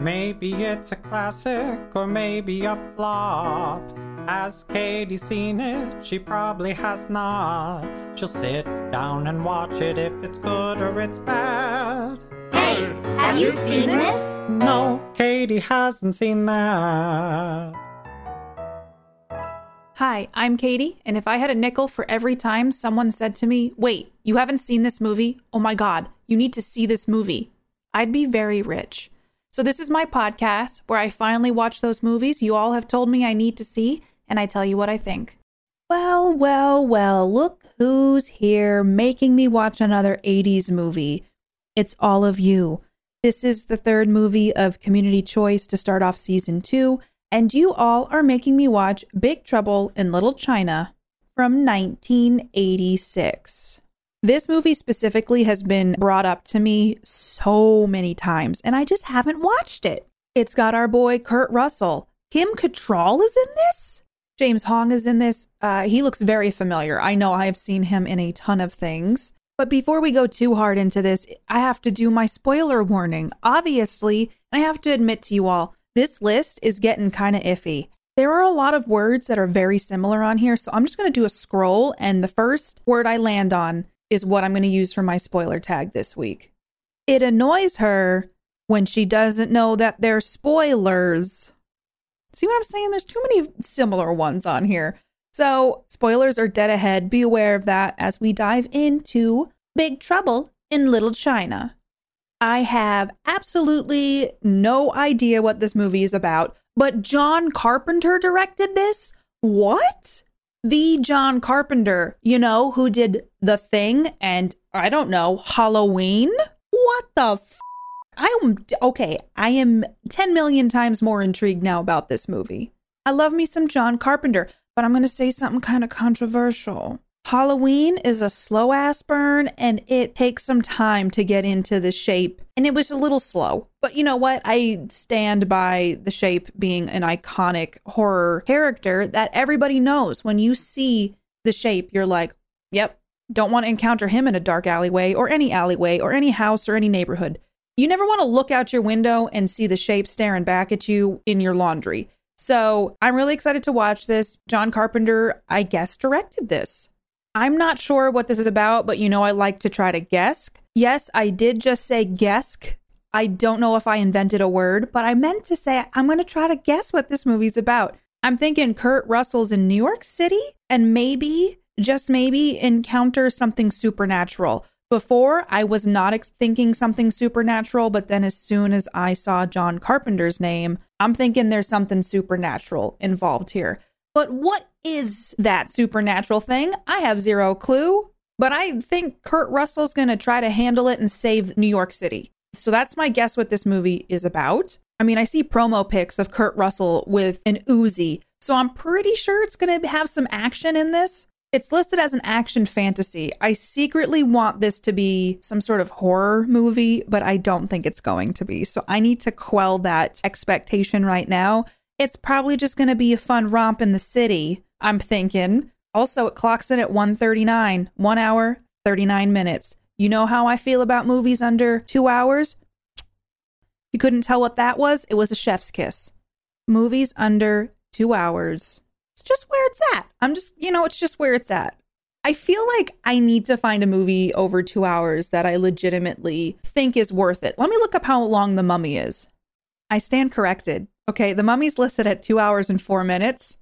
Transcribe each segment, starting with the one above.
Maybe it's a classic or maybe a flop. Has Katie seen it? She probably has not. She'll sit down and watch it if it's good or it's bad. Hey, have you seen this? No, Katie hasn't seen that. Hi, I'm Katie, and if I had a nickel for every time someone said to me, Wait, you haven't seen this movie? Oh my God, you need to see this movie, I'd be very rich. So, this is my podcast where I finally watch those movies you all have told me I need to see, and I tell you what I think. Well, well, well, look who's here making me watch another 80s movie. It's all of you. This is the third movie of Community Choice to start off season two, and you all are making me watch Big Trouble in Little China from 1986. This movie specifically has been brought up to me so many times, and I just haven't watched it. It's got our boy Kurt Russell. Kim Cattrall is in this. James Hong is in this. Uh, he looks very familiar. I know I have seen him in a ton of things. But before we go too hard into this, I have to do my spoiler warning. Obviously, and I have to admit to you all, this list is getting kind of iffy. There are a lot of words that are very similar on here, so I'm just going to do a scroll, and the first word I land on is what I'm going to use for my spoiler tag this week. It annoys her when she doesn't know that they're spoilers. See what I'm saying? There's too many similar ones on here. So, spoilers are dead ahead. Be aware of that as we dive into Big Trouble in Little China. I have absolutely no idea what this movie is about, but John Carpenter directed this? What? The John Carpenter, you know, who did The Thing and I don't know, Halloween? What the f- I am okay, I am 10 million times more intrigued now about this movie. I love me some John Carpenter, but I'm going to say something kind of controversial. Halloween is a slow ass burn and it takes some time to get into the shape. And it was a little slow. But you know what? I stand by the shape being an iconic horror character that everybody knows. When you see the shape, you're like, yep, don't want to encounter him in a dark alleyway or any alleyway or any house or any neighborhood. You never want to look out your window and see the shape staring back at you in your laundry. So I'm really excited to watch this. John Carpenter, I guess, directed this. I'm not sure what this is about, but you know, I like to try to guess. Yes, I did just say guess. I don't know if I invented a word, but I meant to say I'm going to try to guess what this movie's about. I'm thinking Kurt Russell's in New York City and maybe, just maybe, encounter something supernatural. Before, I was not ex- thinking something supernatural, but then as soon as I saw John Carpenter's name, I'm thinking there's something supernatural involved here. But what is that supernatural thing? I have zero clue, but I think Kurt Russell's going to try to handle it and save New York City. So that's my guess what this movie is about. I mean, I see promo pics of Kurt Russell with an Uzi, so I'm pretty sure it's going to have some action in this. It's listed as an action fantasy. I secretly want this to be some sort of horror movie, but I don't think it's going to be. So I need to quell that expectation right now. It's probably just going to be a fun romp in the city I'm thinking. Also, it clocks in at 139, 1 hour, 39 minutes. You know how I feel about movies under 2 hours? You couldn't tell what that was? It was a chef's kiss. Movies under 2 hours. It's just where it's at. I'm just, you know, it's just where it's at. I feel like I need to find a movie over 2 hours that I legitimately think is worth it. Let me look up how long The Mummy is. I stand corrected. Okay, The Mummy's listed at 2 hours and 4 minutes.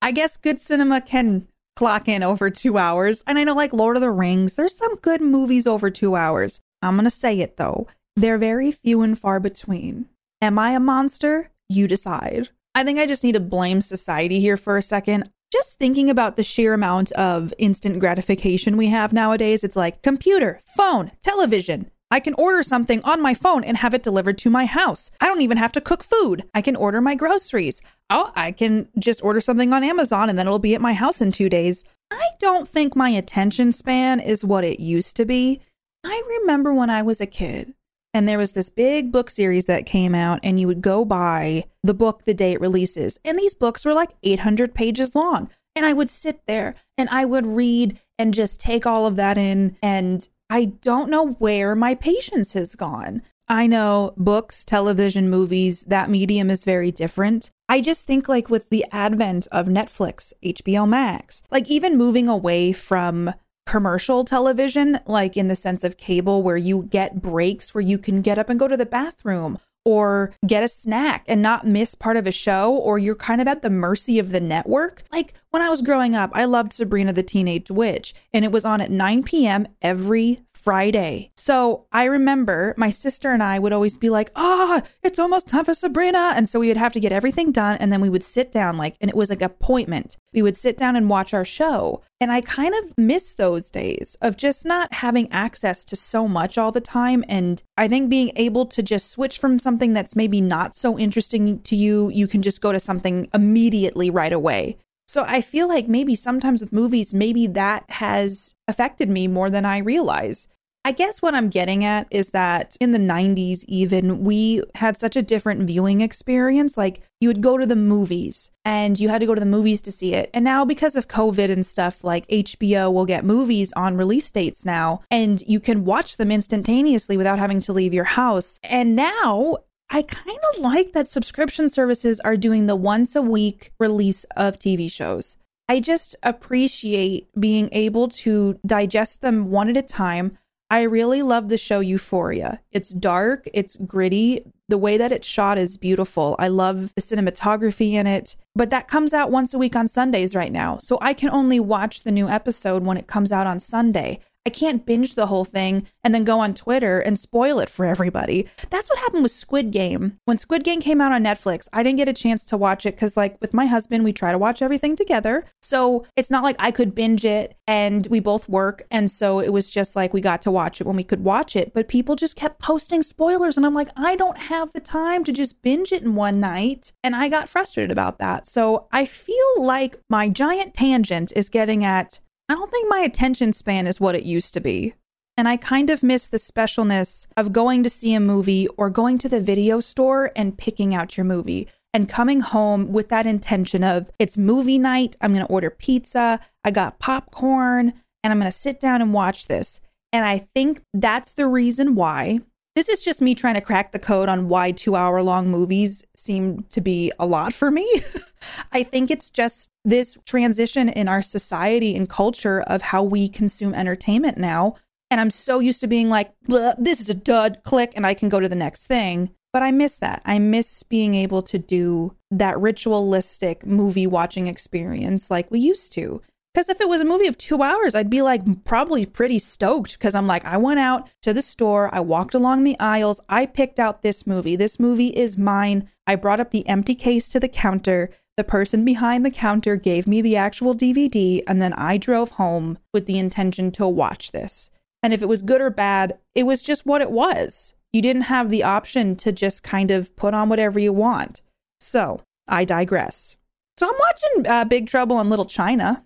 I guess good cinema can clock in over two hours. And I know, like Lord of the Rings, there's some good movies over two hours. I'm going to say it though, they're very few and far between. Am I a monster? You decide. I think I just need to blame society here for a second. Just thinking about the sheer amount of instant gratification we have nowadays, it's like computer, phone, television, I can order something on my phone and have it delivered to my house. I don't even have to cook food. I can order my groceries. Oh, I can just order something on Amazon and then it'll be at my house in two days. I don't think my attention span is what it used to be. I remember when I was a kid and there was this big book series that came out and you would go buy the book the day it releases. And these books were like 800 pages long. And I would sit there and I would read and just take all of that in and I don't know where my patience has gone. I know books, television, movies, that medium is very different. I just think, like, with the advent of Netflix, HBO Max, like, even moving away from commercial television, like in the sense of cable, where you get breaks where you can get up and go to the bathroom or get a snack and not miss part of a show, or you're kind of at the mercy of the network. Like when I was growing up, I loved Sabrina the Teenage Witch, and it was on at 9 p.m. every Friday. So I remember my sister and I would always be like, ah, oh, it's almost time for Sabrina. And so we would have to get everything done. And then we would sit down, like, and it was like appointment. We would sit down and watch our show. And I kind of miss those days of just not having access to so much all the time. And I think being able to just switch from something that's maybe not so interesting to you, you can just go to something immediately right away. So I feel like maybe sometimes with movies, maybe that has affected me more than I realize. I guess what I'm getting at is that in the 90s, even, we had such a different viewing experience. Like, you would go to the movies and you had to go to the movies to see it. And now, because of COVID and stuff, like HBO will get movies on release dates now, and you can watch them instantaneously without having to leave your house. And now, I kind of like that subscription services are doing the once a week release of TV shows. I just appreciate being able to digest them one at a time I really love the show Euphoria. It's dark, it's gritty. The way that it's shot is beautiful. I love the cinematography in it. But that comes out once a week on Sundays right now. So I can only watch the new episode when it comes out on Sunday. I can't binge the whole thing and then go on Twitter and spoil it for everybody. That's what happened with Squid Game. When Squid Game came out on Netflix, I didn't get a chance to watch it because, like, with my husband, we try to watch everything together. So it's not like I could binge it and we both work. And so it was just like we got to watch it when we could watch it. But people just kept posting spoilers. And I'm like, I don't have the time to just binge it in one night. And I got frustrated about that. So I feel like my giant tangent is getting at I don't think my attention span is what it used to be. And I kind of miss the specialness of going to see a movie or going to the video store and picking out your movie and coming home with that intention of it's movie night. I'm going to order pizza. I got popcorn and I'm going to sit down and watch this. And I think that's the reason why this is just me trying to crack the code on why two hour long movies seem to be a lot for me. I think it's just this transition in our society and culture of how we consume entertainment now. And I'm so used to being like, this is a dud, click, and I can go to the next thing. But I miss that. I miss being able to do that ritualistic movie watching experience like we used to. Because if it was a movie of two hours, I'd be like probably pretty stoked because I'm like, I went out to the store, I walked along the aisles, I picked out this movie. This movie is mine. I brought up the empty case to the counter. The person behind the counter gave me the actual DVD, and then I drove home with the intention to watch this. And if it was good or bad, it was just what it was. You didn't have the option to just kind of put on whatever you want. So I digress. So I'm watching uh, Big Trouble in Little China.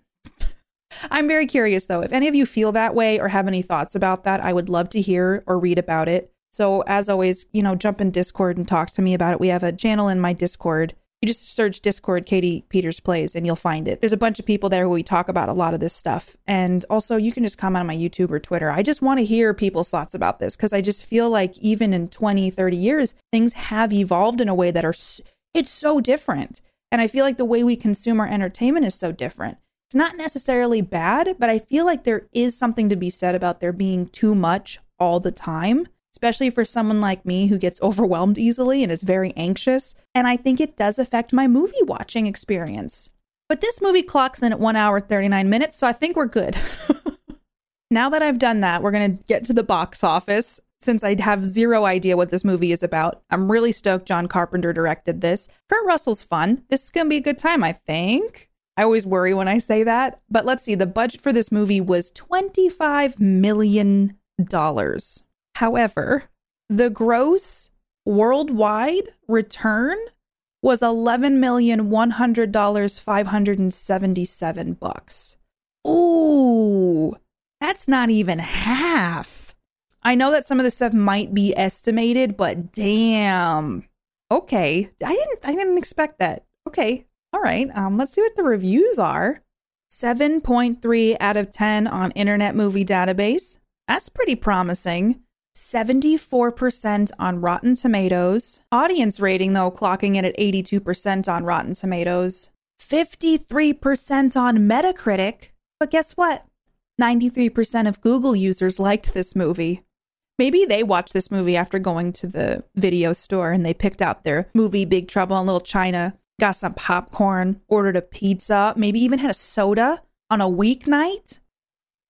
I'm very curious though. If any of you feel that way or have any thoughts about that, I would love to hear or read about it. So, as always, you know, jump in Discord and talk to me about it. We have a channel in my Discord. You just search Discord Katie Peters Plays and you'll find it. There's a bunch of people there who we talk about a lot of this stuff. And also, you can just comment on my YouTube or Twitter. I just want to hear people's thoughts about this because I just feel like even in 20, 30 years, things have evolved in a way that are, it's so different. And I feel like the way we consume our entertainment is so different. It's not necessarily bad, but I feel like there is something to be said about there being too much all the time, especially for someone like me who gets overwhelmed easily and is very anxious. And I think it does affect my movie watching experience. But this movie clocks in at one hour, 39 minutes, so I think we're good. now that I've done that, we're going to get to the box office. Since I have zero idea what this movie is about, I'm really stoked John Carpenter directed this. Kurt Russell's fun. This is going to be a good time, I think. I always worry when I say that. But let's see, the budget for this movie was $25 million. However, the gross worldwide return was $11,100, 577 bucks. Ooh, that's not even half. I know that some of the stuff might be estimated, but damn. Okay, I didn't I didn't expect that. Okay, all right, um, let's see what the reviews are. 7.3 out of 10 on Internet Movie Database. That's pretty promising. 74% on Rotten Tomatoes. Audience rating, though, clocking in at 82% on Rotten Tomatoes. 53% on Metacritic. But guess what? 93% of Google users liked this movie. Maybe they watched this movie after going to the video store and they picked out their movie Big Trouble in Little China, got some popcorn, ordered a pizza, maybe even had a soda on a weeknight.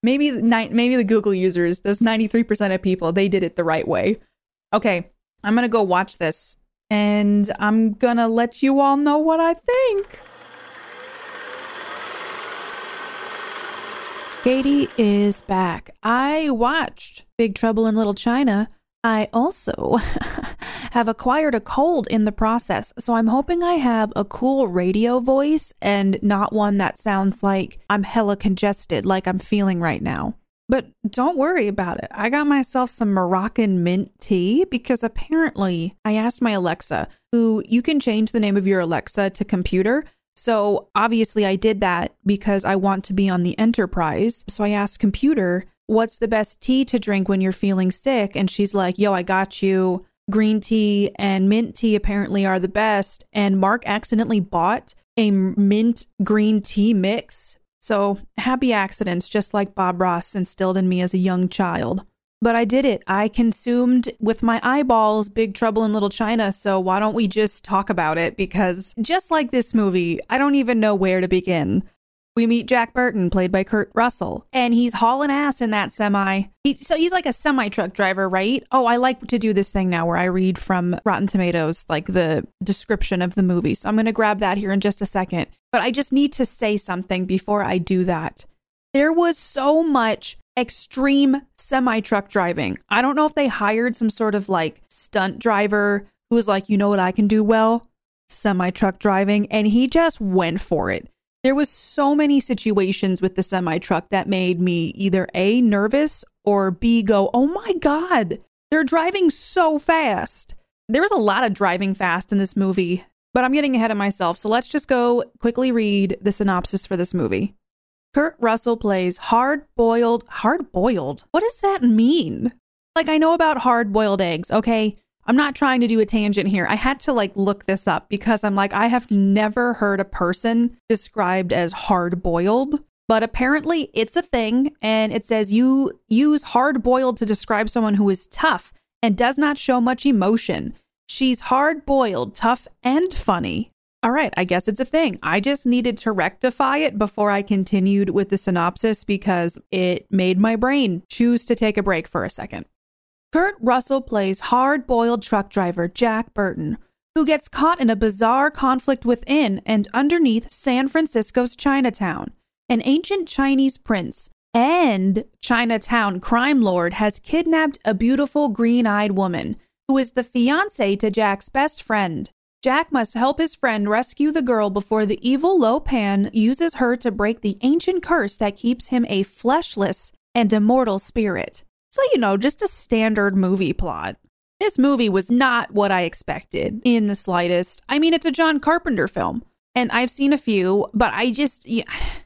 Maybe maybe the Google users, those 93% of people, they did it the right way. Okay, I'm going to go watch this and I'm going to let you all know what I think. Katie is back. I watched Big Trouble in Little China. I also have acquired a cold in the process, so I'm hoping I have a cool radio voice and not one that sounds like I'm hella congested, like I'm feeling right now. But don't worry about it. I got myself some Moroccan mint tea because apparently I asked my Alexa, who you can change the name of your Alexa to computer. So obviously, I did that because I want to be on the enterprise. So I asked computer, what's the best tea to drink when you're feeling sick? And she's like, yo, I got you. Green tea and mint tea apparently are the best. And Mark accidentally bought a mint green tea mix. So happy accidents, just like Bob Ross instilled in me as a young child. But I did it. I consumed with my eyeballs Big Trouble in Little China. So why don't we just talk about it? Because just like this movie, I don't even know where to begin. We meet Jack Burton, played by Kurt Russell, and he's hauling ass in that semi. He, so he's like a semi truck driver, right? Oh, I like to do this thing now where I read from Rotten Tomatoes, like the description of the movie. So I'm going to grab that here in just a second. But I just need to say something before I do that. There was so much extreme semi truck driving. I don't know if they hired some sort of like stunt driver who was like, you know what I can do well? Semi truck driving. And he just went for it. There was so many situations with the semi truck that made me either A, nervous or B, go, oh my God, they're driving so fast. There was a lot of driving fast in this movie, but I'm getting ahead of myself. So let's just go quickly read the synopsis for this movie. Kurt Russell plays hard boiled, hard boiled? What does that mean? Like, I know about hard boiled eggs, okay? I'm not trying to do a tangent here. I had to like look this up because I'm like, I have never heard a person described as hard boiled, but apparently it's a thing. And it says you use hard boiled to describe someone who is tough and does not show much emotion. She's hard boiled, tough, and funny. All right, I guess it's a thing. I just needed to rectify it before I continued with the synopsis because it made my brain choose to take a break for a second. Kurt Russell plays hard boiled truck driver Jack Burton, who gets caught in a bizarre conflict within and underneath San Francisco's Chinatown. An ancient Chinese prince and Chinatown crime lord has kidnapped a beautiful green eyed woman who is the fiance to Jack's best friend. Jack must help his friend rescue the girl before the evil Lo Pan uses her to break the ancient curse that keeps him a fleshless and immortal spirit. So, you know, just a standard movie plot. This movie was not what I expected in the slightest. I mean, it's a John Carpenter film, and I've seen a few, but I just, yeah,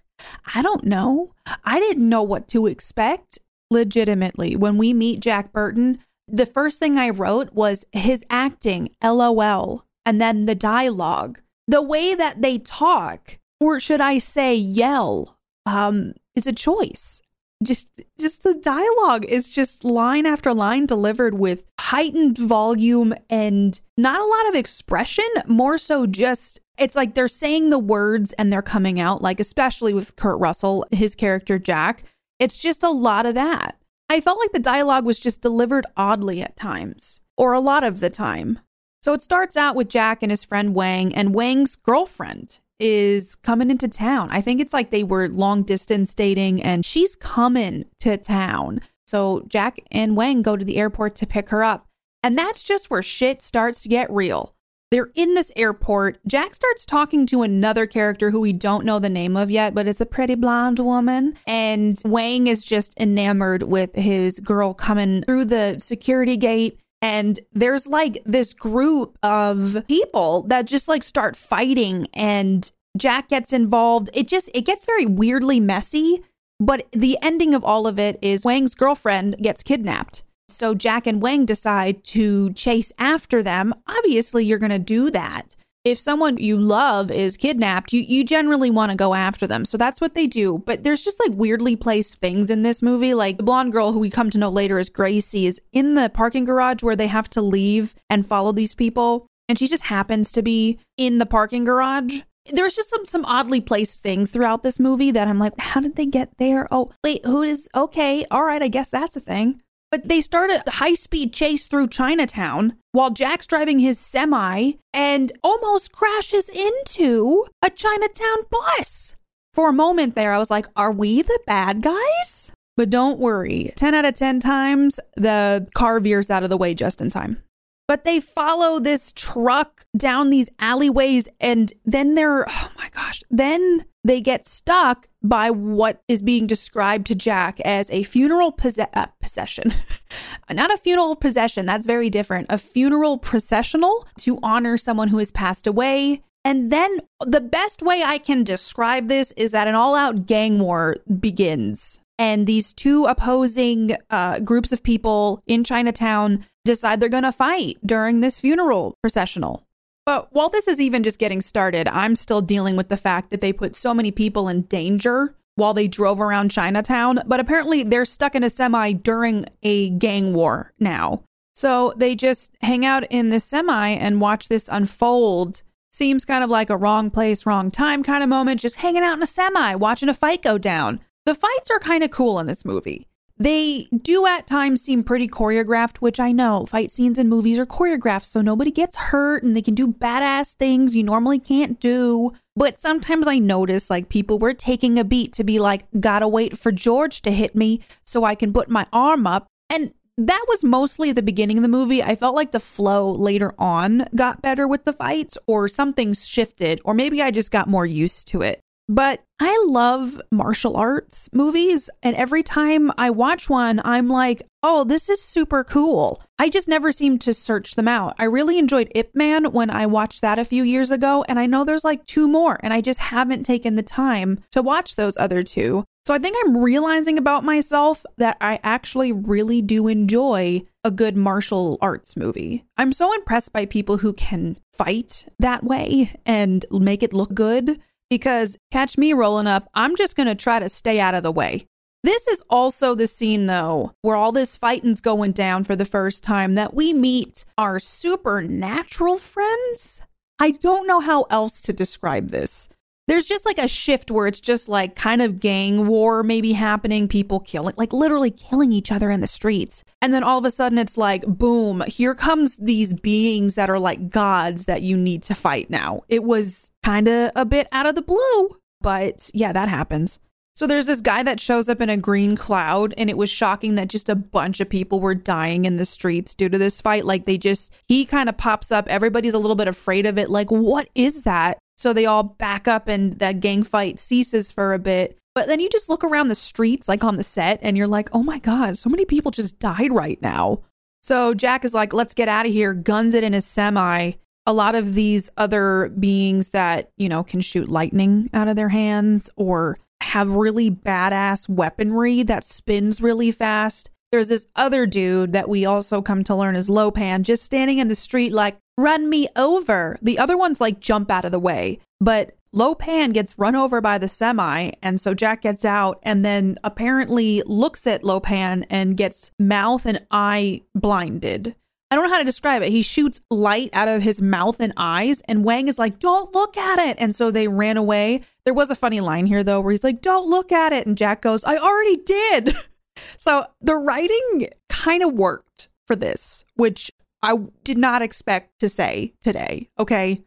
I don't know. I didn't know what to expect legitimately. When we meet Jack Burton, the first thing I wrote was his acting, lol and then the dialogue. The way that they talk, or should I say yell, um, is a choice. Just just the dialogue is just line after line delivered with heightened volume and not a lot of expression, more so just it's like they're saying the words and they're coming out like especially with Kurt Russell, his character Jack. It's just a lot of that. I felt like the dialogue was just delivered oddly at times, or a lot of the time. So it starts out with Jack and his friend Wang, and Wang's girlfriend is coming into town. I think it's like they were long distance dating, and she's coming to town. So Jack and Wang go to the airport to pick her up. And that's just where shit starts to get real. They're in this airport. Jack starts talking to another character who we don't know the name of yet, but it's a pretty blonde woman. And Wang is just enamored with his girl coming through the security gate. And there's like this group of people that just like start fighting and Jack gets involved. It just it gets very weirdly messy, but the ending of all of it is Wang's girlfriend gets kidnapped. So Jack and Wang decide to chase after them. Obviously, you're going to do that. If someone you love is kidnapped, you, you generally want to go after them. So that's what they do. But there's just like weirdly placed things in this movie. Like the blonde girl who we come to know later as Gracie is in the parking garage where they have to leave and follow these people. And she just happens to be in the parking garage there's just some some oddly placed things throughout this movie that I'm like, how did they get there? Oh, wait, who is okay? All right, I guess that's a thing. But they start a high speed chase through Chinatown while Jack's driving his semi and almost crashes into a Chinatown bus. For a moment there, I was like, are we the bad guys? But don't worry, 10 out of 10 times, the car veers out of the way just in time. But they follow this truck down these alleyways and then they're, oh my gosh, then they get stuck by what is being described to Jack as a funeral uh, possession. Not a funeral possession, that's very different. A funeral processional to honor someone who has passed away. And then the best way I can describe this is that an all out gang war begins. And these two opposing uh, groups of people in Chinatown decide they're going to fight during this funeral processional. But while this is even just getting started, I'm still dealing with the fact that they put so many people in danger while they drove around Chinatown. But apparently, they're stuck in a semi during a gang war now. So they just hang out in this semi and watch this unfold. Seems kind of like a wrong place, wrong time kind of moment, just hanging out in a semi, watching a fight go down. The fights are kind of cool in this movie. They do at times seem pretty choreographed, which I know fight scenes in movies are choreographed so nobody gets hurt and they can do badass things you normally can't do. But sometimes I notice like people were taking a beat to be like, gotta wait for George to hit me so I can put my arm up. And that was mostly at the beginning of the movie. I felt like the flow later on got better with the fights, or something shifted, or maybe I just got more used to it. But I love martial arts movies. And every time I watch one, I'm like, oh, this is super cool. I just never seem to search them out. I really enjoyed Ip Man when I watched that a few years ago. And I know there's like two more, and I just haven't taken the time to watch those other two. So I think I'm realizing about myself that I actually really do enjoy a good martial arts movie. I'm so impressed by people who can fight that way and make it look good because catch me rolling up, I'm just going to try to stay out of the way. This is also the scene, though, where all this fighting's going down for the first time that we meet our supernatural friends. I don't know how else to describe this there's just like a shift where it's just like kind of gang war maybe happening, people killing, like literally killing each other in the streets. And then all of a sudden it's like, boom, here comes these beings that are like gods that you need to fight now. It was kind of a bit out of the blue, but yeah, that happens. So there's this guy that shows up in a green cloud, and it was shocking that just a bunch of people were dying in the streets due to this fight. Like they just, he kind of pops up. Everybody's a little bit afraid of it. Like, what is that? So they all back up and that gang fight ceases for a bit. But then you just look around the streets, like on the set, and you're like, oh my God, so many people just died right now. So Jack is like, let's get out of here, guns it in his semi. A lot of these other beings that, you know, can shoot lightning out of their hands or have really badass weaponry that spins really fast. There's this other dude that we also come to learn is Lo Pan, just standing in the street like, run me over. The other ones like jump out of the way, but Lo Pan gets run over by the semi, and so Jack gets out and then apparently looks at Lo Pan and gets mouth and eye blinded. I don't know how to describe it. He shoots light out of his mouth and eyes, and Wang is like, Don't look at it. And so they ran away. There was a funny line here, though, where he's like, Don't look at it. And Jack goes, I already did. so the writing kind of worked for this, which I did not expect to say today. Okay.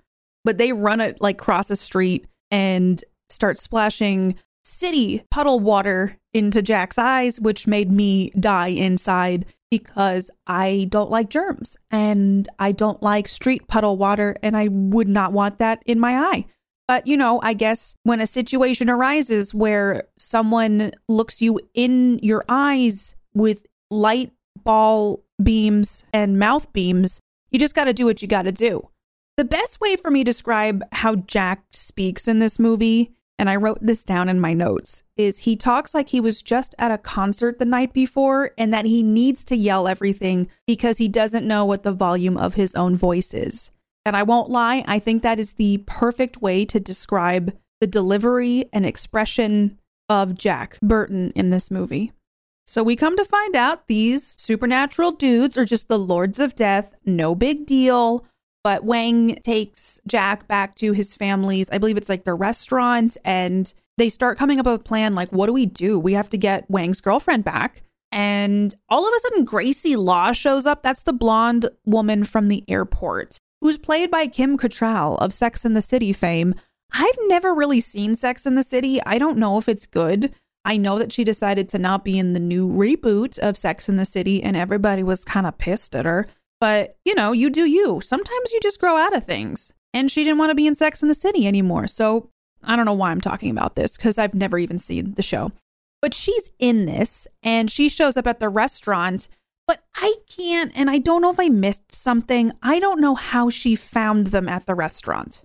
But they run it like cross a street and start splashing city puddle water into Jack's eyes, which made me die inside because I don't like germs and I don't like street puddle water and I would not want that in my eye. But, you know, I guess when a situation arises where someone looks you in your eyes with light ball beams and mouth beams, you just got to do what you got to do. The best way for me to describe how Jack speaks in this movie and I wrote this down in my notes, is he talks like he was just at a concert the night before and that he needs to yell everything because he doesn't know what the volume of his own voice is. And I won't lie, I think that is the perfect way to describe the delivery and expression of Jack Burton in this movie. So we come to find out these supernatural dudes are just the lords of death, no big deal. But Wang takes Jack back to his family's, I believe it's like their restaurant, and they start coming up with a plan like, what do we do? We have to get Wang's girlfriend back. And all of a sudden, Gracie Law shows up. That's the blonde woman from the airport, who's played by Kim Cattrall of Sex and the City fame. I've never really seen Sex and the City. I don't know if it's good. I know that she decided to not be in the new reboot of Sex and the City, and everybody was kind of pissed at her. But, you know, you do you. Sometimes you just grow out of things. And she didn't want to be in Sex in the City anymore. So I don't know why I'm talking about this because I've never even seen the show. But she's in this and she shows up at the restaurant. But I can't, and I don't know if I missed something. I don't know how she found them at the restaurant.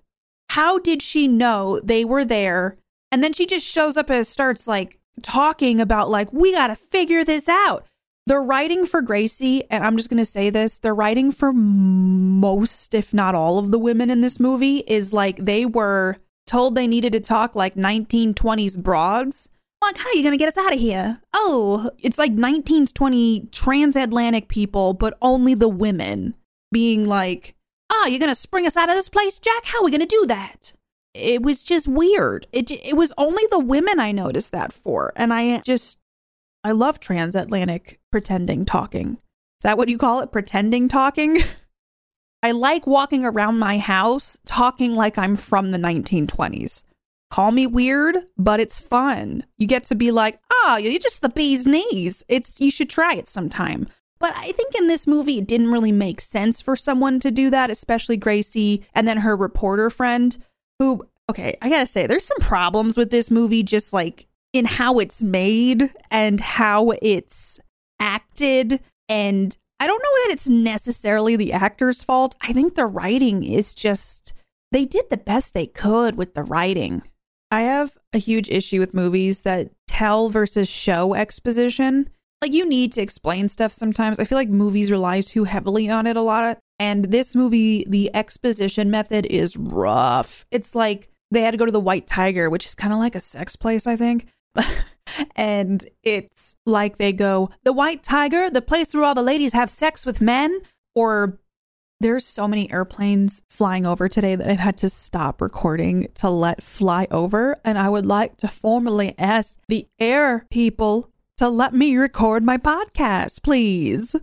How did she know they were there? And then she just shows up and starts like talking about, like, we got to figure this out. The writing for Gracie, and I'm just going to say this, the writing for most, if not all of the women in this movie is like they were told they needed to talk like 1920s broads. Like, how are you going to get us out of here? Oh, it's like 1920 transatlantic people, but only the women being like, oh, you're going to spring us out of this place, Jack? How are we going to do that? It was just weird. It, it was only the women I noticed that for. And I just, I love transatlantic pretending talking. Is that what you call it? Pretending talking? I like walking around my house talking like I'm from the 1920s. Call me weird, but it's fun. You get to be like, oh, you're just the bee's knees. It's you should try it sometime. But I think in this movie it didn't really make sense for someone to do that, especially Gracie and then her reporter friend, who okay, I gotta say, there's some problems with this movie, just like in how it's made and how it's acted. And I don't know that it's necessarily the actor's fault. I think the writing is just, they did the best they could with the writing. I have a huge issue with movies that tell versus show exposition. Like, you need to explain stuff sometimes. I feel like movies rely too heavily on it a lot. And this movie, the exposition method is rough. It's like they had to go to the White Tiger, which is kind of like a sex place, I think. and it's like they go, the White Tiger, the place where all the ladies have sex with men, or there's so many airplanes flying over today that I've had to stop recording to let fly over. And I would like to formally ask the air people to let me record my podcast, please.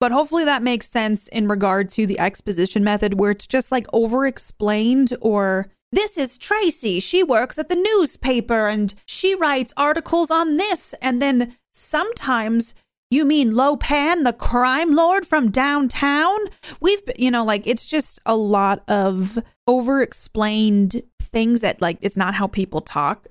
But hopefully that makes sense in regard to the exposition method where it's just like over explained or this is Tracy. She works at the newspaper and she writes articles on this. And then sometimes you mean Lo Pan, the crime lord from downtown? We've, you know, like it's just a lot of over explained things that, like, it's not how people talk.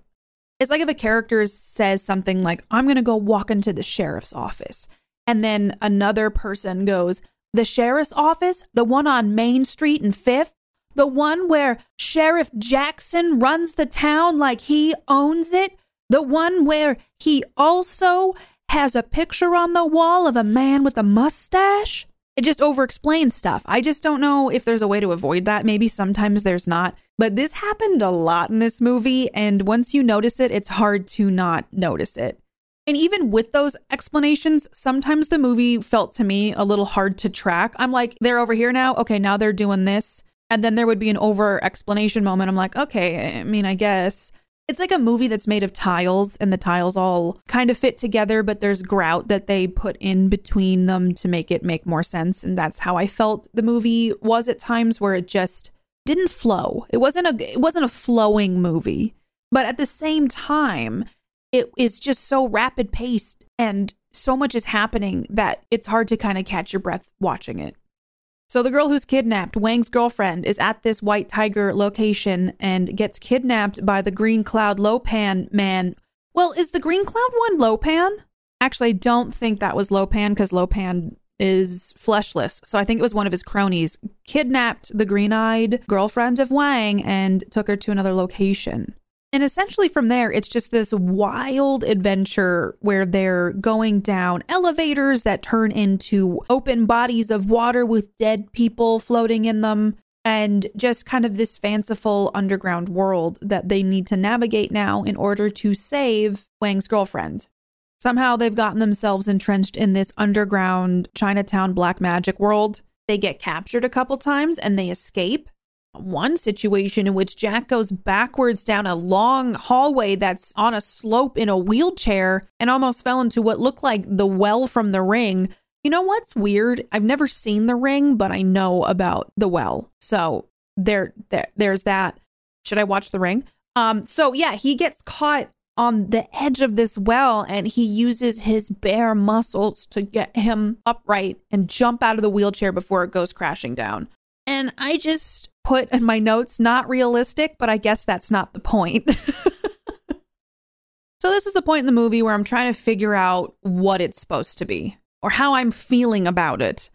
It's like if a character says something like, I'm going to go walk into the sheriff's office. And then another person goes, The sheriff's office? The one on Main Street and Fifth? The one where Sheriff Jackson runs the town like he owns it. The one where he also has a picture on the wall of a man with a mustache. It just over explains stuff. I just don't know if there's a way to avoid that. Maybe sometimes there's not. But this happened a lot in this movie. And once you notice it, it's hard to not notice it. And even with those explanations, sometimes the movie felt to me a little hard to track. I'm like, they're over here now. Okay, now they're doing this. And then there would be an over explanation moment. I'm like, okay, I mean, I guess. It's like a movie that's made of tiles and the tiles all kind of fit together, but there's grout that they put in between them to make it make more sense. And that's how I felt the movie was at times where it just didn't flow. It wasn't a it wasn't a flowing movie. But at the same time, it is just so rapid paced and so much is happening that it's hard to kind of catch your breath watching it. So the girl who's kidnapped, Wang's girlfriend, is at this White Tiger location and gets kidnapped by the Green Cloud Lo Pan man. Well, is the Green Cloud one Lo Pan? Actually, I don't think that was Lo Pan because Lo Pan is fleshless. So I think it was one of his cronies kidnapped the green-eyed girlfriend of Wang and took her to another location. And essentially, from there, it's just this wild adventure where they're going down elevators that turn into open bodies of water with dead people floating in them, and just kind of this fanciful underground world that they need to navigate now in order to save Wang's girlfriend. Somehow they've gotten themselves entrenched in this underground Chinatown black magic world. They get captured a couple times and they escape one situation in which Jack goes backwards down a long hallway that's on a slope in a wheelchair and almost fell into what looked like the well from the ring. You know what's weird? I've never seen the ring, but I know about the well. So there, there there's that. Should I watch the ring? Um, so yeah, he gets caught on the edge of this well and he uses his bare muscles to get him upright and jump out of the wheelchair before it goes crashing down. And I just put in my notes, not realistic, but I guess that's not the point. so, this is the point in the movie where I'm trying to figure out what it's supposed to be or how I'm feeling about it.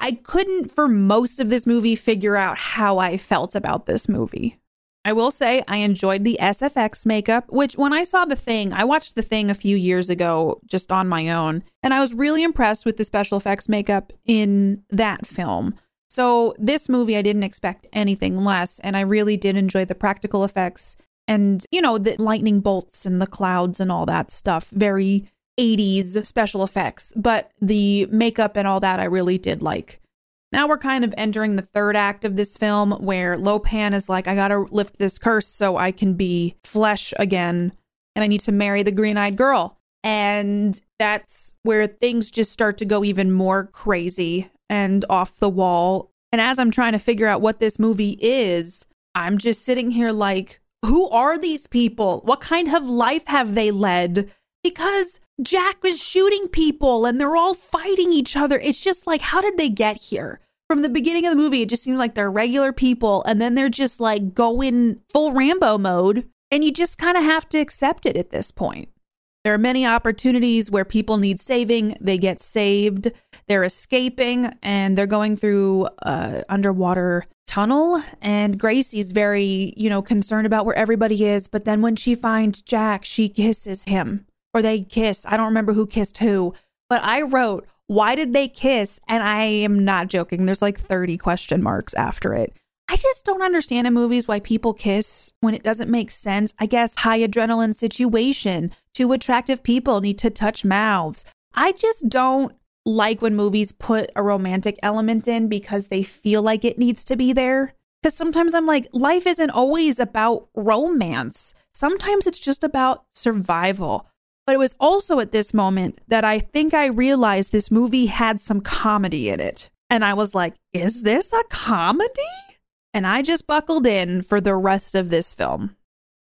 I couldn't, for most of this movie, figure out how I felt about this movie. I will say I enjoyed the SFX makeup, which when I saw The Thing, I watched The Thing a few years ago just on my own, and I was really impressed with the special effects makeup in that film. So, this movie, I didn't expect anything less. And I really did enjoy the practical effects and, you know, the lightning bolts and the clouds and all that stuff. Very 80s special effects. But the makeup and all that, I really did like. Now we're kind of entering the third act of this film where Lo Pan is like, I gotta lift this curse so I can be flesh again. And I need to marry the green eyed girl. And that's where things just start to go even more crazy and off the wall. And as I'm trying to figure out what this movie is, I'm just sitting here like, who are these people? What kind of life have they led? Because Jack was shooting people and they're all fighting each other. It's just like, how did they get here? From the beginning of the movie, it just seems like they're regular people and then they're just like going full Rambo mode. And you just kind of have to accept it at this point. There are many opportunities where people need saving, they get saved, they're escaping, and they're going through a underwater tunnel. And Gracie's very, you know, concerned about where everybody is. But then when she finds Jack, she kisses him, or they kiss. I don't remember who kissed who, but I wrote, Why did they kiss? And I am not joking. There's like 30 question marks after it. I just don't understand in movies why people kiss when it doesn't make sense. I guess high adrenaline situation, two attractive people need to touch mouths. I just don't like when movies put a romantic element in because they feel like it needs to be there. Because sometimes I'm like, life isn't always about romance. Sometimes it's just about survival. But it was also at this moment that I think I realized this movie had some comedy in it. And I was like, is this a comedy? And I just buckled in for the rest of this film.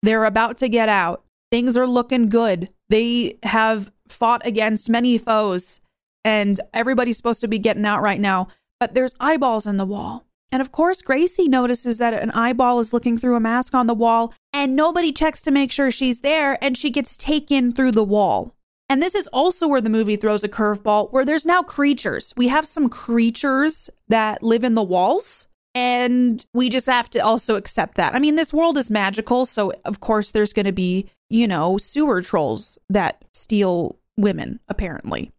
They're about to get out. Things are looking good. They have fought against many foes, and everybody's supposed to be getting out right now, but there's eyeballs in the wall. And of course, Gracie notices that an eyeball is looking through a mask on the wall, and nobody checks to make sure she's there, and she gets taken through the wall. And this is also where the movie throws a curveball, where there's now creatures. We have some creatures that live in the walls and we just have to also accept that. I mean, this world is magical. So, of course, there's going to be, you know, sewer trolls that steal women, apparently.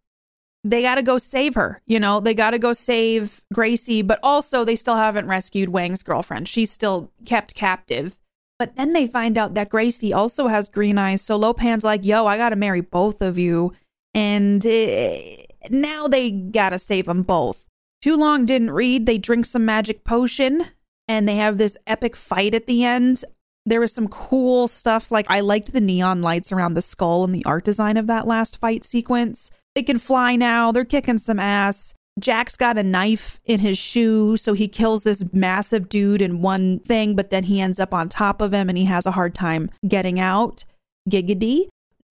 They got to go save her. You know, they got to go save Gracie, but also they still haven't rescued Wang's girlfriend. She's still kept captive. But then they find out that Gracie also has green eyes. So Lo Pan's like, yo, I got to marry both of you. And eh, now they got to save them both. Too long didn't read. They drink some magic potion and they have this epic fight at the end. There was some cool stuff. Like, I liked the neon lights around the skull and the art design of that last fight sequence. They can fly now. They're kicking some ass. Jack's got a knife in his shoe, so he kills this massive dude in one thing, but then he ends up on top of him and he has a hard time getting out. Giggity.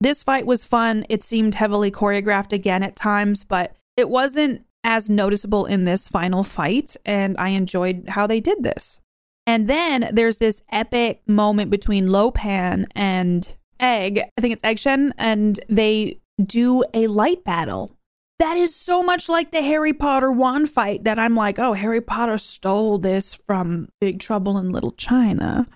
This fight was fun. It seemed heavily choreographed again at times, but it wasn't as noticeable in this final fight, and I enjoyed how they did this. And then there's this epic moment between Lo Pan and Egg. I think it's Egg Shen, and they do a light battle. That is so much like the Harry Potter wand fight that I'm like, oh, Harry Potter stole this from Big Trouble in Little China.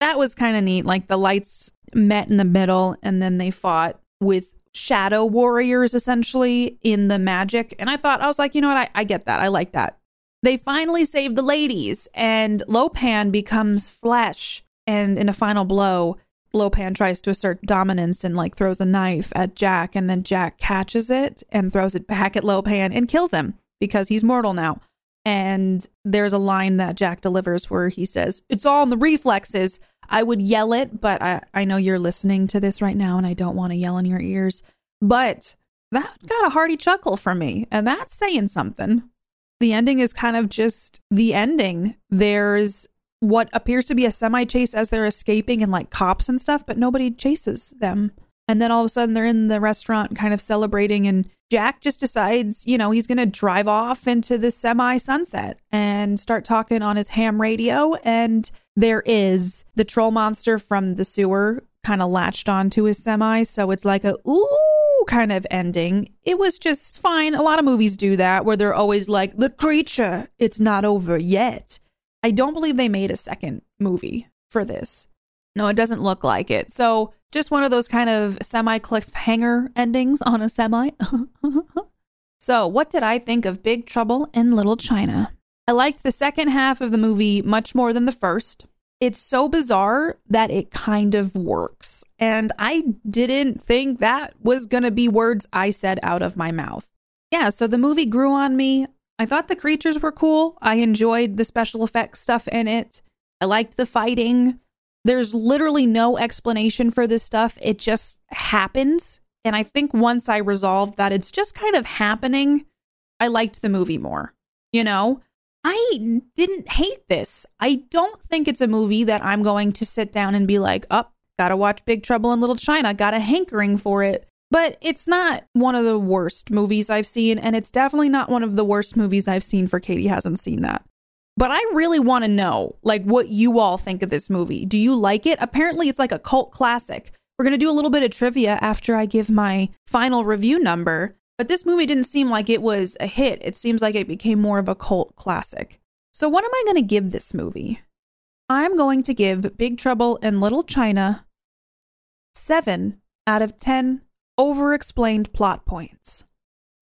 That was kind of neat. Like the lights met in the middle and then they fought with shadow warriors essentially in the magic. And I thought, I was like, you know what? I, I get that. I like that. They finally save the ladies, and Lo Pan becomes flesh. And in a final blow, Lo Pan tries to assert dominance and like throws a knife at Jack, and then Jack catches it and throws it back at Lo Pan and kills him because he's mortal now. And there's a line that Jack delivers where he says, It's all in the reflexes. I would yell it, but I, I know you're listening to this right now and I don't want to yell in your ears. But that got a hearty chuckle from me, and that's saying something. The ending is kind of just the ending. There's what appears to be a semi chase as they're escaping and like cops and stuff, but nobody chases them. And then all of a sudden they're in the restaurant kind of celebrating, and Jack just decides, you know, he's going to drive off into the semi sunset and start talking on his ham radio. And there is the troll monster from the sewer kind of latched onto his semi. So it's like a ooh kind of ending. It was just fine. A lot of movies do that where they're always like, the creature, it's not over yet. I don't believe they made a second movie for this. No, it doesn't look like it. So just one of those kind of semi cliffhanger endings on a semi. so, what did I think of Big Trouble in Little China? I liked the second half of the movie much more than the first. It's so bizarre that it kind of works. And I didn't think that was going to be words I said out of my mouth. Yeah, so the movie grew on me. I thought the creatures were cool. I enjoyed the special effects stuff in it. I liked the fighting. There's literally no explanation for this stuff. It just happens. And I think once I resolved that it's just kind of happening, I liked the movie more. You know, I didn't hate this. I don't think it's a movie that I'm going to sit down and be like, up, oh, gotta watch Big Trouble in Little China, got a hankering for it. But it's not one of the worst movies I've seen, and it's definitely not one of the worst movies I've seen for Katie hasn't seen that. But I really want to know, like, what you all think of this movie. Do you like it? Apparently, it's like a cult classic. We're going to do a little bit of trivia after I give my final review number. But this movie didn't seem like it was a hit. It seems like it became more of a cult classic. So, what am I going to give this movie? I'm going to give Big Trouble in Little China 7 out of 10 over explained plot points.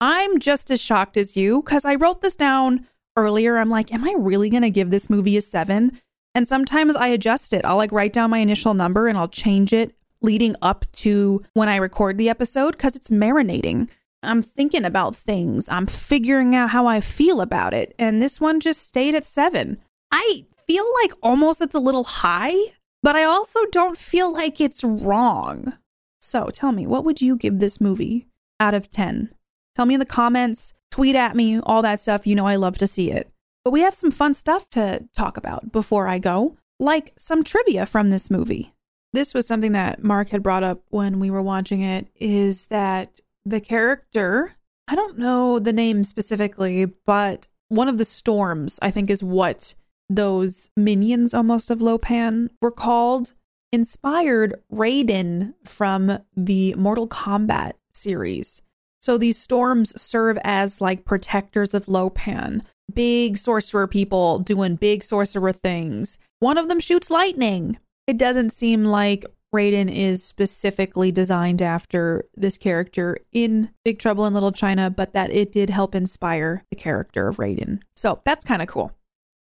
I'm just as shocked as you because I wrote this down earlier. I'm like, am I really going to give this movie a 7? And sometimes I adjust it. I'll like write down my initial number and I'll change it leading up to when I record the episode because it's marinating. I'm thinking about things. I'm figuring out how I feel about it. And this one just stayed at seven. I feel like almost it's a little high, but I also don't feel like it's wrong. So tell me, what would you give this movie out of 10? Tell me in the comments, tweet at me, all that stuff. You know, I love to see it. But we have some fun stuff to talk about before I go, like some trivia from this movie. This was something that Mark had brought up when we were watching it is that the character, I don't know the name specifically, but one of the storms, I think, is what those minions almost of Lo Pan were called, inspired Raiden from the Mortal Kombat series. So these storms serve as like protectors of Lo Pan, big sorcerer people doing big sorcerer things. One of them shoots lightning. It doesn't seem like Raiden is specifically designed after this character in Big Trouble in Little China, but that it did help inspire the character of Raiden. So that's kind of cool.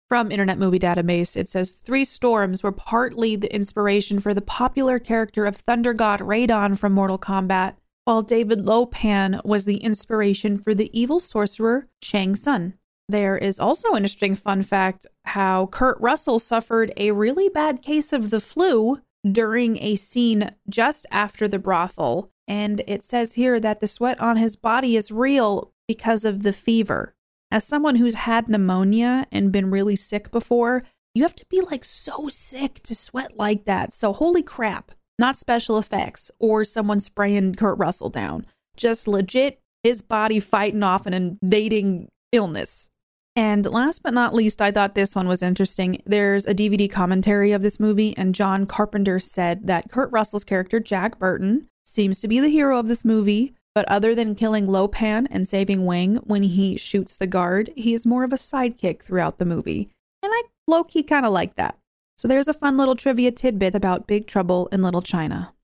From Internet Movie Database, it says Three Storms were partly the inspiration for the popular character of Thunder God Raiden from Mortal Kombat, while David Lo Pan was the inspiration for the evil sorcerer Shang Tsung. There is also an interesting fun fact how Kurt Russell suffered a really bad case of the flu during a scene just after the brothel. And it says here that the sweat on his body is real because of the fever. As someone who's had pneumonia and been really sick before, you have to be like so sick to sweat like that. So, holy crap, not special effects or someone spraying Kurt Russell down. Just legit his body fighting off an invading illness. And last but not least, I thought this one was interesting. There's a DVD commentary of this movie, and John Carpenter said that Kurt Russell's character, Jack Burton, seems to be the hero of this movie. But other than killing Lo Pan and saving Wang when he shoots the guard, he is more of a sidekick throughout the movie. And I low key kind of like that. So there's a fun little trivia tidbit about Big Trouble in Little China.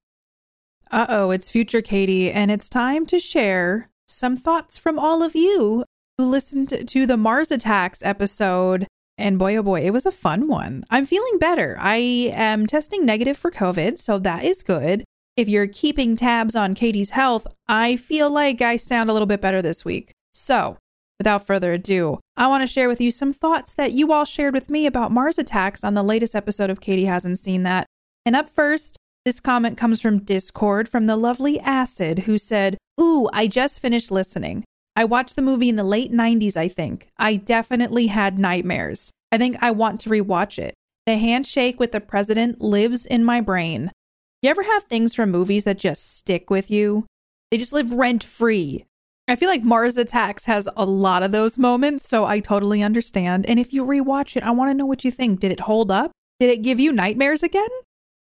Uh oh, it's future Katie, and it's time to share some thoughts from all of you who listened to the Mars Attacks episode. And boy, oh boy, it was a fun one. I'm feeling better. I am testing negative for COVID, so that is good. If you're keeping tabs on Katie's health, I feel like I sound a little bit better this week. So, without further ado, I want to share with you some thoughts that you all shared with me about Mars attacks on the latest episode of Katie Hasn't Seen That. And up first, this comment comes from Discord from the lovely Acid, who said, Ooh, I just finished listening. I watched the movie in the late 90s, I think. I definitely had nightmares. I think I want to rewatch it. The handshake with the president lives in my brain. You ever have things from movies that just stick with you? They just live rent free. I feel like Mars Attacks has a lot of those moments, so I totally understand. And if you rewatch it, I want to know what you think. Did it hold up? Did it give you nightmares again?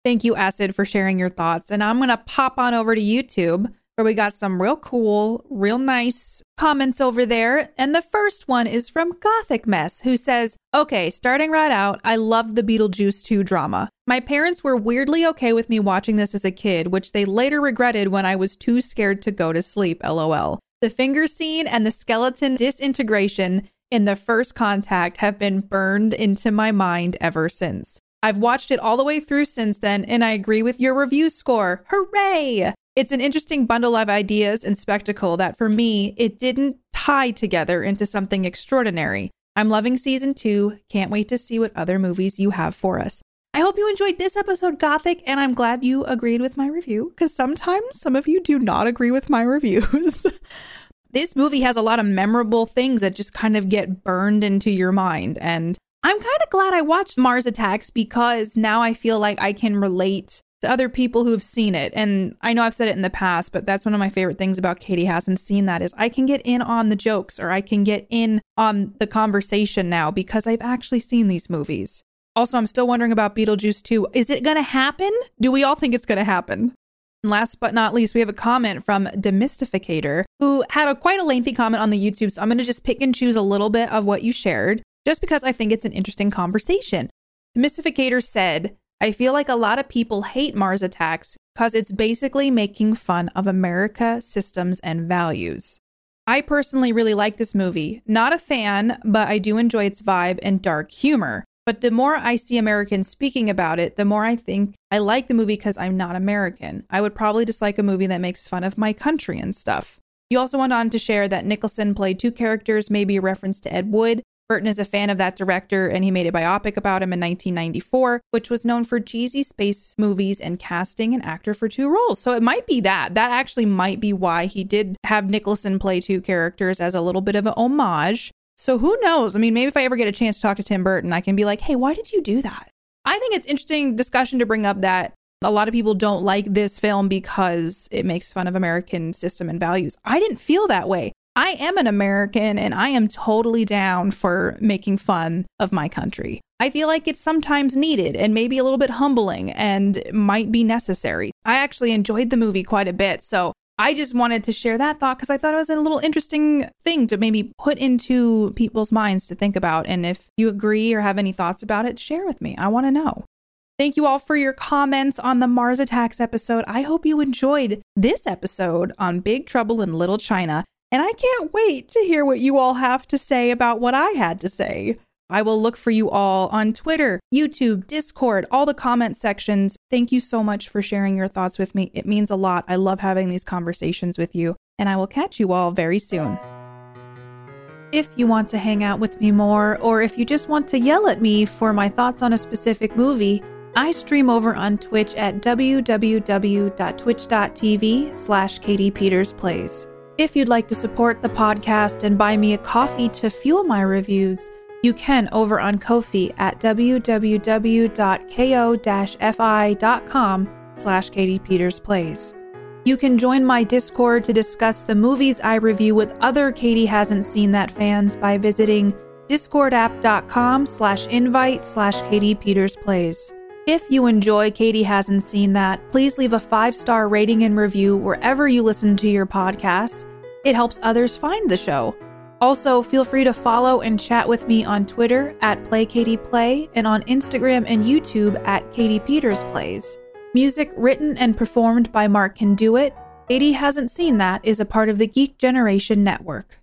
Thank you, Acid, for sharing your thoughts. And I'm going to pop on over to YouTube where we got some real cool, real nice comments over there. And the first one is from Gothic Mess, who says, Okay, starting right out, I loved the Beetlejuice 2 drama. My parents were weirdly okay with me watching this as a kid, which they later regretted when I was too scared to go to sleep, lol. The finger scene and the skeleton disintegration in the first contact have been burned into my mind ever since. I've watched it all the way through since then, and I agree with your review score. Hooray! It's an interesting bundle of ideas and spectacle that for me, it didn't tie together into something extraordinary. I'm loving season two. Can't wait to see what other movies you have for us. I hope you enjoyed this episode, Gothic, and I'm glad you agreed with my review because sometimes some of you do not agree with my reviews. this movie has a lot of memorable things that just kind of get burned into your mind. And I'm kind of glad I watched Mars Attacks because now I feel like I can relate to other people who have seen it. And I know I've said it in the past, but that's one of my favorite things about Katie hasn't seen that is I can get in on the jokes or I can get in on the conversation now because I've actually seen these movies. Also, I'm still wondering about Beetlejuice 2. Is it going to happen? Do we all think it's going to happen? Last but not least, we have a comment from Demystificator who had a quite a lengthy comment on the YouTube. So I'm going to just pick and choose a little bit of what you shared just because I think it's an interesting conversation. Demystificator said, I feel like a lot of people hate Mars attacks because it's basically making fun of America, systems, and values. I personally really like this movie. Not a fan, but I do enjoy its vibe and dark humor. But the more I see Americans speaking about it, the more I think I like the movie because I'm not American. I would probably dislike a movie that makes fun of my country and stuff. You also went on to share that Nicholson played two characters, maybe a reference to Ed Wood, Burton is a fan of that director and he made a biopic about him in 1994, which was known for cheesy space movies and casting an actor for two roles. So it might be that. That actually might be why he did have Nicholson play two characters as a little bit of an homage. So who knows? I mean, maybe if I ever get a chance to talk to Tim Burton, I can be like, hey, why did you do that? I think it's interesting discussion to bring up that a lot of people don't like this film because it makes fun of American system and values. I didn't feel that way. I am an American and I am totally down for making fun of my country. I feel like it's sometimes needed and maybe a little bit humbling and might be necessary. I actually enjoyed the movie quite a bit, so I just wanted to share that thought because I thought it was a little interesting thing to maybe put into people's minds to think about. And if you agree or have any thoughts about it, share with me. I want to know. Thank you all for your comments on the Mars Attacks episode. I hope you enjoyed this episode on Big Trouble in Little China. And I can't wait to hear what you all have to say about what I had to say. I will look for you all on Twitter, YouTube, Discord, all the comment sections. Thank you so much for sharing your thoughts with me. It means a lot. I love having these conversations with you, and I will catch you all very soon. If you want to hang out with me more, or if you just want to yell at me for my thoughts on a specific movie, I stream over on Twitch at www.twitch.tv slash katiepetersplays. If you'd like to support the podcast and buy me a coffee to fuel my reviews, you can over on Ko-fi at www.ko-fi.com slash Katie Peters Plays. You can join my Discord to discuss the movies I review with other Katie Hasn't Seen That fans by visiting discordapp.com slash invite slash Katie Peters Plays. If you enjoy Katie Hasn't Seen That, please leave a five star rating and review wherever you listen to your podcasts. It helps others find the show. Also, feel free to follow and chat with me on Twitter at PlayKatiePlay and on Instagram and YouTube at Katie Peters Plays. Music written and performed by Mark Can Do It. Katie Hasn't Seen That is a part of the Geek Generation Network.